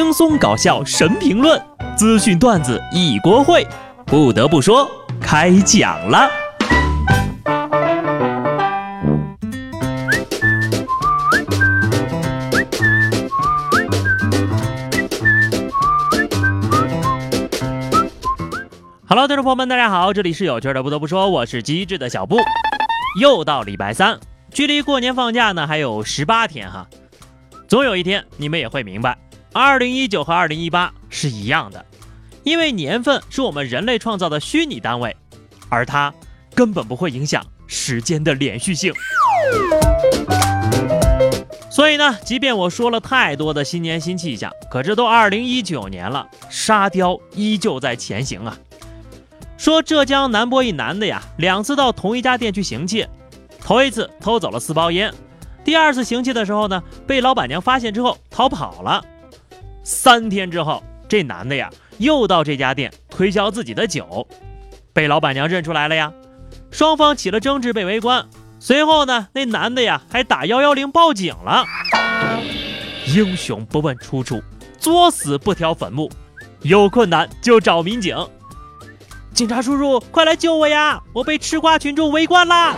轻松搞笑神评论，资讯段子一锅烩。不得不说，开讲了。Hello，听众朋友们，大家好，这里是有趣的。不得不说，我是机智的小布。又到礼拜三，距离过年放假呢还有十八天哈。总有一天，你们也会明白。二零一九和二零一八是一样的，因为年份是我们人类创造的虚拟单位，而它根本不会影响时间的连续性。所以呢，即便我说了太多的新年新气象，可这都二零一九年了，沙雕依旧在前行啊。说浙江南播一男的呀，两次到同一家店去行窃，头一次偷走了四包烟，第二次行窃的时候呢，被老板娘发现之后逃跑了。三天之后，这男的呀又到这家店推销自己的酒，被老板娘认出来了呀。双方起了争执，被围观。随后呢，那男的呀还打幺幺零报警了。英雄不问出处，作死不挑坟墓，有困难就找民警。警察叔叔，快来救我呀！我被吃瓜群众围观啦！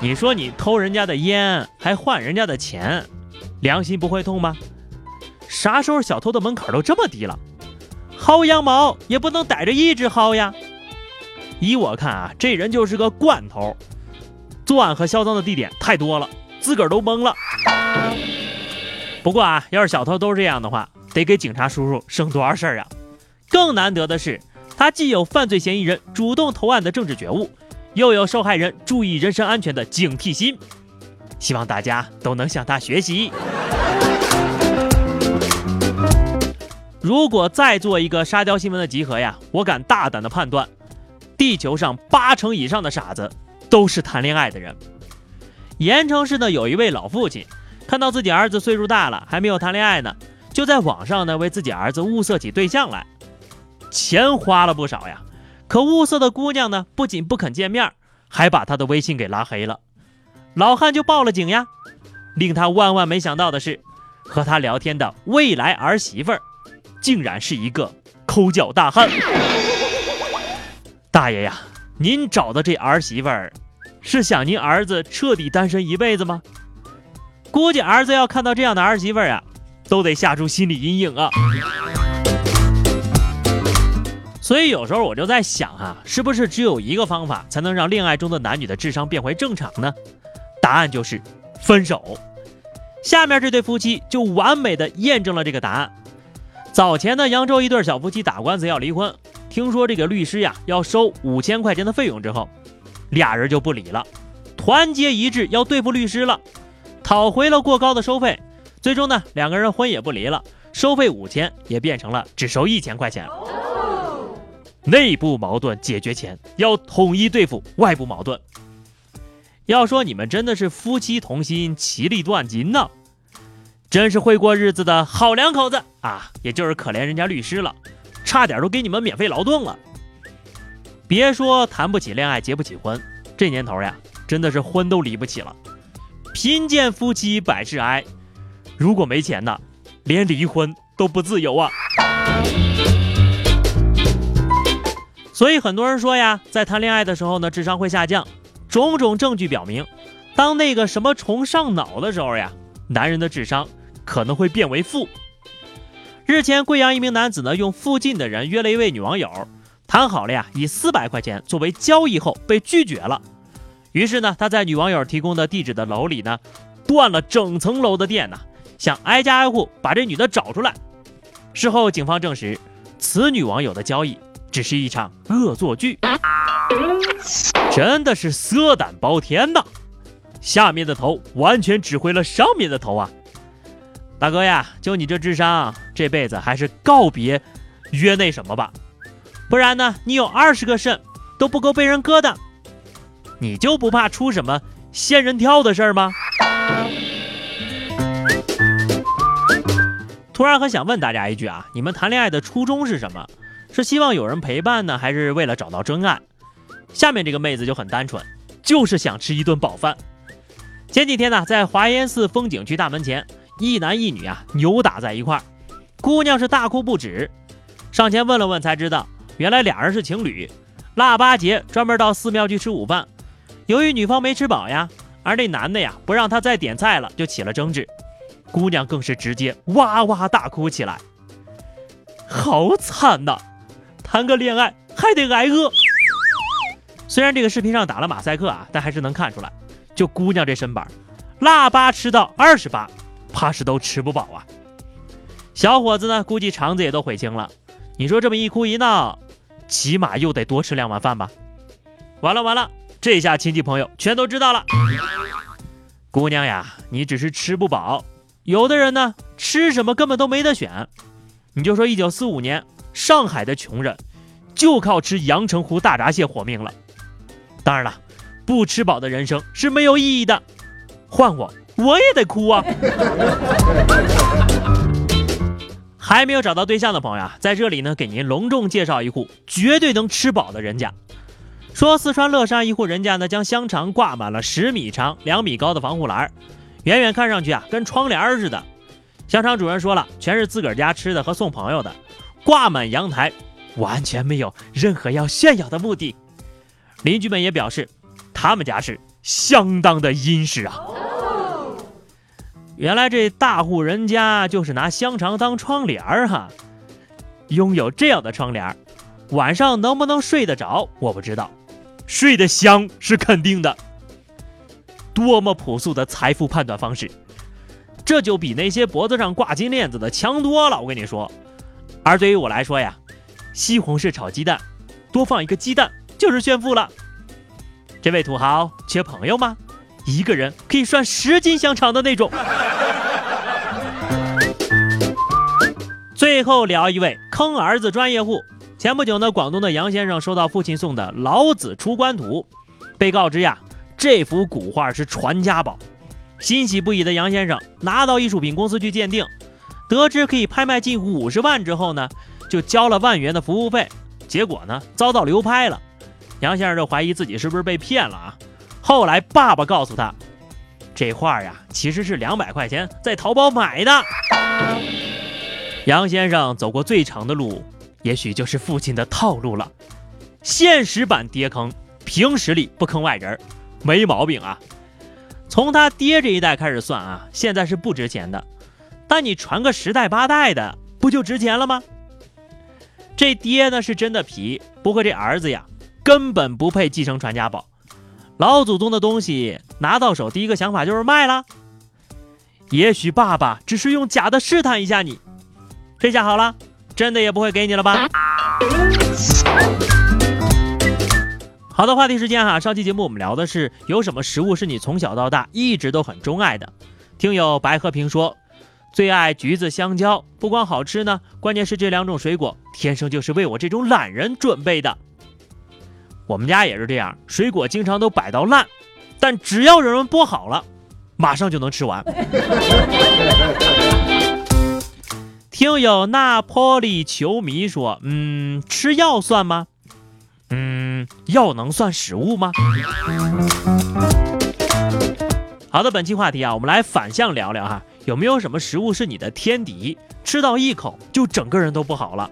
你说你偷人家的烟，还换人家的钱，良心不会痛吗？啥时候小偷的门槛都这么低了？薅羊毛也不能逮着一只薅呀！依我看啊，这人就是个惯偷，作案和销赃的地点太多了，自个儿都懵了。不过啊，要是小偷都是这样的话，得给警察叔叔省多少事儿啊！更难得的是，他既有犯罪嫌疑人主动投案的政治觉悟，又有受害人注意人身安全的警惕心。希望大家都能向他学习。如果再做一个沙雕新闻的集合呀，我敢大胆的判断，地球上八成以上的傻子都是谈恋爱的人。盐城市呢有一位老父亲，看到自己儿子岁数大了还没有谈恋爱呢，就在网上呢为自己儿子物色起对象来，钱花了不少呀。可物色的姑娘呢不仅不肯见面，还把他的微信给拉黑了。老汉就报了警呀。令他万万没想到的是，和他聊天的未来儿媳妇儿。竟然是一个抠脚大汉，大爷呀，您找的这儿媳妇儿，是想您儿子彻底单身一辈子吗？估计儿子要看到这样的儿媳妇儿呀，都得吓出心理阴影啊。所以有时候我就在想啊，是不是只有一个方法才能让恋爱中的男女的智商变回正常呢？答案就是分手。下面这对夫妻就完美的验证了这个答案。早前呢，扬州一对小夫妻打官司要离婚，听说这个律师呀要收五千块钱的费用之后，俩人就不理了，团结一致要对付律师了，讨回了过高的收费。最终呢，两个人婚也不离了，收费五千也变成了只收一千块钱。内部矛盾解决前要统一对付外部矛盾。要说你们真的是夫妻同心，其利断金呢。真是会过日子的好两口子啊！也就是可怜人家律师了，差点都给你们免费劳动了。别说谈不起恋爱，结不起婚，这年头呀，真的是婚都离不起了。贫贱夫妻百事哀，如果没钱呢，连离婚都不自由啊。所以很多人说呀，在谈恋爱的时候呢，智商会下降。种种证据表明，当那个什么虫上脑的时候呀，男人的智商。可能会变为负。日前，贵阳一名男子呢，用附近的人约了一位女网友，谈好了呀，以四百块钱作为交易后被拒绝了。于是呢，他在女网友提供的地址的楼里呢，断了整层楼的电呢，想挨家挨户把这女的找出来。事后，警方证实，此女网友的交易只是一场恶作剧。真的是色胆包天呐！下面的头完全指挥了上面的头啊！大哥呀，就你这智商，这辈子还是告别约那什么吧，不然呢，你有二十个肾都不够被人割的，你就不怕出什么仙人跳的事儿吗？突然很想问大家一句啊，你们谈恋爱的初衷是什么？是希望有人陪伴呢，还是为了找到真爱？下面这个妹子就很单纯，就是想吃一顿饱饭。前几天呢，在华严寺风景区大门前。一男一女啊扭打在一块儿，姑娘是大哭不止，上前问了问才知道，原来俩人是情侣，腊八节专门到寺庙去吃午饭，由于女方没吃饱呀，而那男的呀不让她再点菜了，就起了争执，姑娘更是直接哇哇大哭起来，好惨呐，谈个恋爱还得挨饿。虽然这个视频上打了马赛克啊，但还是能看出来，就姑娘这身板，腊八吃到二十八，怕是都吃不饱啊。小伙子呢，估计肠子也都悔青了。你说这么一哭一闹，起码又得多吃两碗饭吧？完了完了，这下亲戚朋友全都知道了。姑娘呀，你只是吃不饱，有的人呢，吃什么根本都没得选。你就说一九四五年，上海的穷人就靠吃阳澄湖大闸蟹活命了。当然了，不吃饱的人生是没有意义的。换我，我也得哭啊！还没有找到对象的朋友啊，在这里呢，给您隆重介绍一户绝对能吃饱的人家。说四川乐山一户人家呢，将香肠挂满了十米长、两米高的防护栏，远远看上去啊，跟窗帘似的。香肠主人说了，全是自个儿家吃的和送朋友的，挂满阳台，完全没有任何要炫耀的目的。邻居们也表示，他们家是相当的殷实啊。原来这大户人家就是拿香肠当窗帘儿哈。拥有这样的窗帘，晚上能不能睡得着我不知道，睡得香是肯定的。多么朴素的财富判断方式，这就比那些脖子上挂金链子的强多了。我跟你说，而对于我来说呀，西红柿炒鸡蛋，多放一个鸡蛋。就是炫富了。这位土豪缺朋友吗？一个人可以涮十斤香肠的那种。最后聊一位坑儿子专业户。前不久呢，广东的杨先生收到父亲送的《老子出关图》，被告知呀，这幅古画是传家宝。欣喜不已的杨先生拿到艺术品公司去鉴定，得知可以拍卖近五十万之后呢，就交了万元的服务费，结果呢，遭到流拍了。杨先生就怀疑自己是不是被骗了啊？后来爸爸告诉他，这画呀其实是两百块钱在淘宝买的。杨先生走过最长的路，也许就是父亲的套路了。现实版爹坑，凭实力不坑外人，没毛病啊。从他爹这一代开始算啊，现在是不值钱的，但你传个十代八代的，不就值钱了吗？这爹呢是真的皮，不过这儿子呀。根本不配继承传家宝，老祖宗的东西拿到手，第一个想法就是卖了。也许爸爸只是用假的试探一下你，这下好了，真的也不会给你了吧？好的，话题时间哈，上期节目我们聊的是有什么食物是你从小到大一直都很钟爱的。听友白和平说，最爱橘子、香蕉，不光好吃呢，关键是这两种水果天生就是为我这种懒人准备的。我们家也是这样，水果经常都摆到烂，但只要有人剥好了，马上就能吃完。又有那波里球迷说：“嗯，吃药算吗？嗯，药能算食物吗？”好的，本期话题啊，我们来反向聊聊哈，有没有什么食物是你的天敌，吃到一口就整个人都不好了？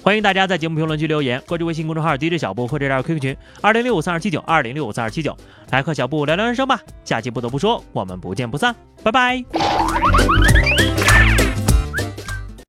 欢迎大家在节目评论区留言，关注微信公众号 DJ 小布或者加 QQ 群二零六五三二七九二零六五三二七九，来和小布聊聊人生吧。下期不得不说，我们不见不散，拜拜。